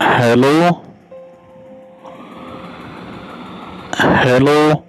hello? Hello?